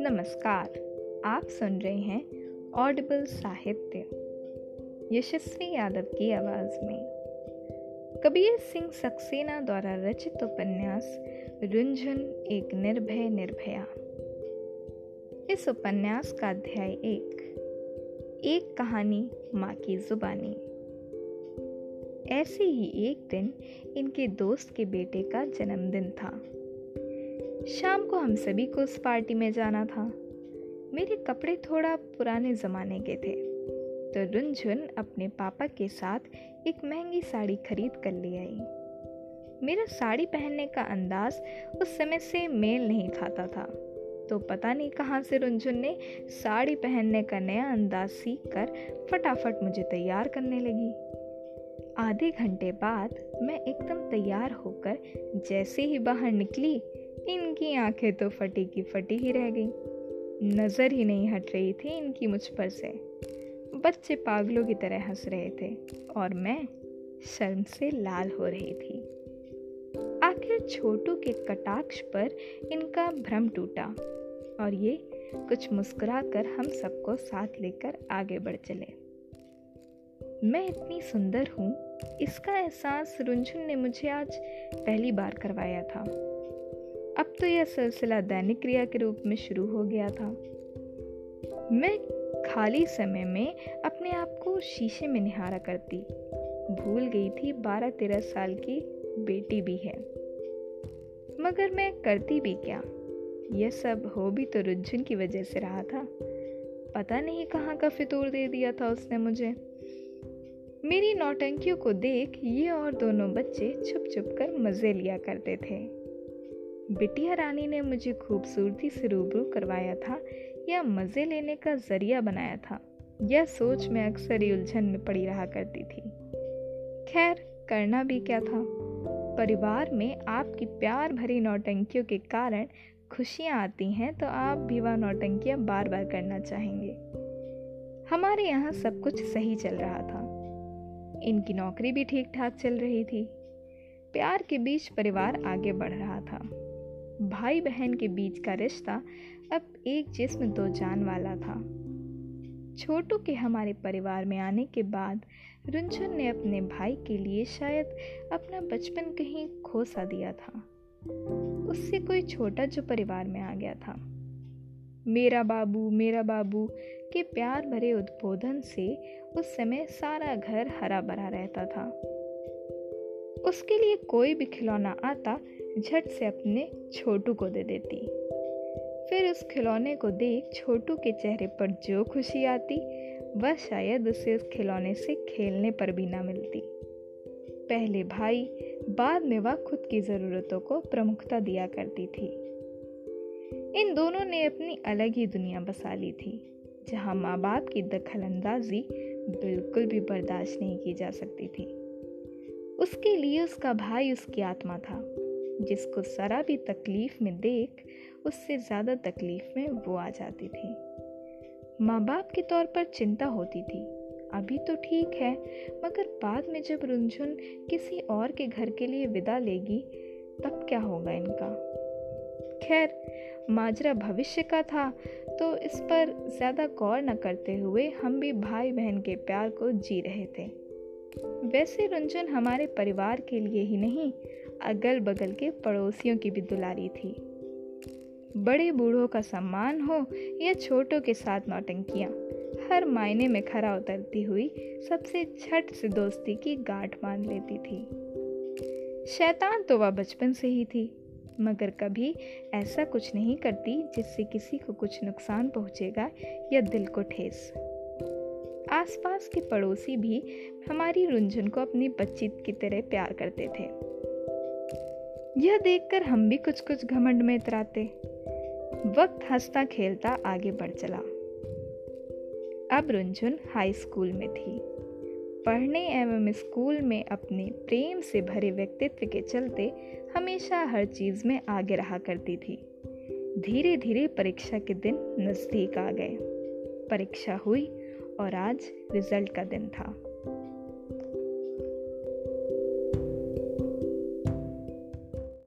नमस्कार, आप सुन रहे हैं ऑडिबल साहित्य। यशस्वी यादव की आवाज़ में। कबीर सिंह सक्सेना द्वारा रचित उपन्यास रुंझन एक निर्भय निर्भया। इस उपन्यास का अध्याय एक। एक कहानी माँ की जुबानी। ऐसे ही एक दिन इनके दोस्त के बेटे का जन्मदिन था। शाम को हम सभी को उस पार्टी में जाना था। मेरे कपड़े थोड़ा पुराने ज़माने के थे तो रुनझुन अपने पापा के साथ एक महँगी साड़ी खरीद कर ले आई। मेरा साड़ी पहनने का अंदाज उस समय से मेल नहीं खाता था तो पता नहीं कहाँ से रुंझुन ने साड़ी पहनने का नया अंदाज सीख कर फटाफट मुझे तैयार करने लगी। आधे घंटे बाद मैं एकदम तैयार होकर जैसे ही बाहर निकली, इनकी आँखें तो फटी की फटी ही रह गई। नज़र ही नहीं हट रही थी इनकी मुझ पर से। बच्चे पागलों की तरह हंस रहे थे और मैं शर्म से लाल हो रही थी। आखिर छोटू के कटाक्ष पर इनका भ्रम टूटा और ये कुछ मुस्कुराकर हम सबको साथ लेकर आगे बढ़ चले। मैं इतनी सुंदर हूँ, इसका एहसास रुंझुन ने मुझे आज पहली बार करवाया था। अब तो यह सिलसिला दैनिक क्रिया के रूप में शुरू हो गया था। मैं खाली समय में अपने आप को शीशे में निहारा करती, भूल गई थी बारह तेरह साल की बेटी भी है। मगर मैं करती भी क्या? यह सब हो भी तो रुझुन की वजह से रहा था। पता नहीं कहाँ का फितूर दे दिया था उसने मुझे। मेरी नौटंकियों को देख ये और दोनों बच्चे छुप छुप कर मज़े लिया करते थे। बिटिया रानी ने मुझे खूबसूरती से रूबरू करवाया था, या मज़े लेने का ज़रिया बनाया था यह सोच में अक्सर ही उलझन में पड़ी रहा करती थी। खैर, करना भी क्या था। परिवार में आपकी प्यार भरी नौटंकियों के कारण खुशियाँ आती हैं तो आप भी वह नौटंकियाँ बार बार करना चाहेंगे। हमारे यहाँ सब कुछ सही चल रहा था। इनकी नौकरी भी ठीक ठाक चल रही थी। प्यार के बीच परिवार आगे बढ़ रहा था। भाई बहन के बीच का रिश्ता अब एक जिस्म दो जान वाला था। छोटू के हमारे परिवार में आने के बाद रुंझुन ने अपने भाई के लिए शायद अपना बचपन कहीं खो सा दिया था। उससे कोई छोटा जो परिवार में आ गया था। मेरा बाबू मेरा बाबू के प्यार भरे उद्बोधन से उस समय सारा घर हरा भरा रहता था। उसके लिए कोई भी खिलौना आता, झट से अपने छोटू को दे देती। फिर उस खिलौने को देख छोटू के चेहरे पर जो खुशी आती, वह शायद उसे उस खिलौने से खेलने पर भी ना मिलती। पहले भाई बाद में वह खुद की ज़रूरतों को प्रमुखता दिया करती थी। इन दोनों ने अपनी अलग ही दुनिया बसा ली थी। जहाँ माँ बाप की दखल अंदाजी बिल्कुल भी बर्दाश्त नहीं की जा सकती थी। उसके लिए उसका भाई उसकी आत्मा था। जिसको जरा भी तकलीफ़ में देख, उससे ज़्यादा तकलीफ़ में वो आ जाती थी। माँ बाप के तौर पर चिंता होती थी। अभी तो ठीक है, मगर बाद में जब रुंझुन किसी और के घर के लिए विदा लेगी, तब क्या होगा इनका? खैर, माजरा भविष्य का था तो इस पर ज़्यादा गौर न करते हुए हम भी भाई बहन के प्यार को जी रहे थे। वैसे रुंझुन हमारे परिवार के लिए ही नहीं अगल बगल के पड़ोसियों की भी दुलारी थी। बड़े बूढ़ों का सम्मान हो या छोटों के साथ नौटंकियाँ, हर मायने में खरा उतरती हुई सबसे छठ से दोस्ती की गांठ बाँध लेती थी। शैतान तो वह बचपन से ही थी मगर कभी ऐसा कुछ नहीं करती जिससे किसी को कुछ नुकसान पहुंचेगा या दिल को ठेस। आसपास के पड़ोसी भी हमारी रुंझुन को अपनी बच्ची की तरह प्यार करते थे। यह देखकर हम भी कुछ कुछ घमंड में इतराते। वक्त हंसता खेलता आगे बढ़ चला। अब रुंझुन हाई स्कूल में थी। पढ़ने एवं स्कूल में अपने प्रेम से भरे व्यक्तित्व के चलते हमेशा हर चीज़ में आगे रहा करती थी। धीरे धीरे परीक्षा के दिन नज़दीक आ गए। परीक्षा हुई और आज रिज़ल्ट का दिन था।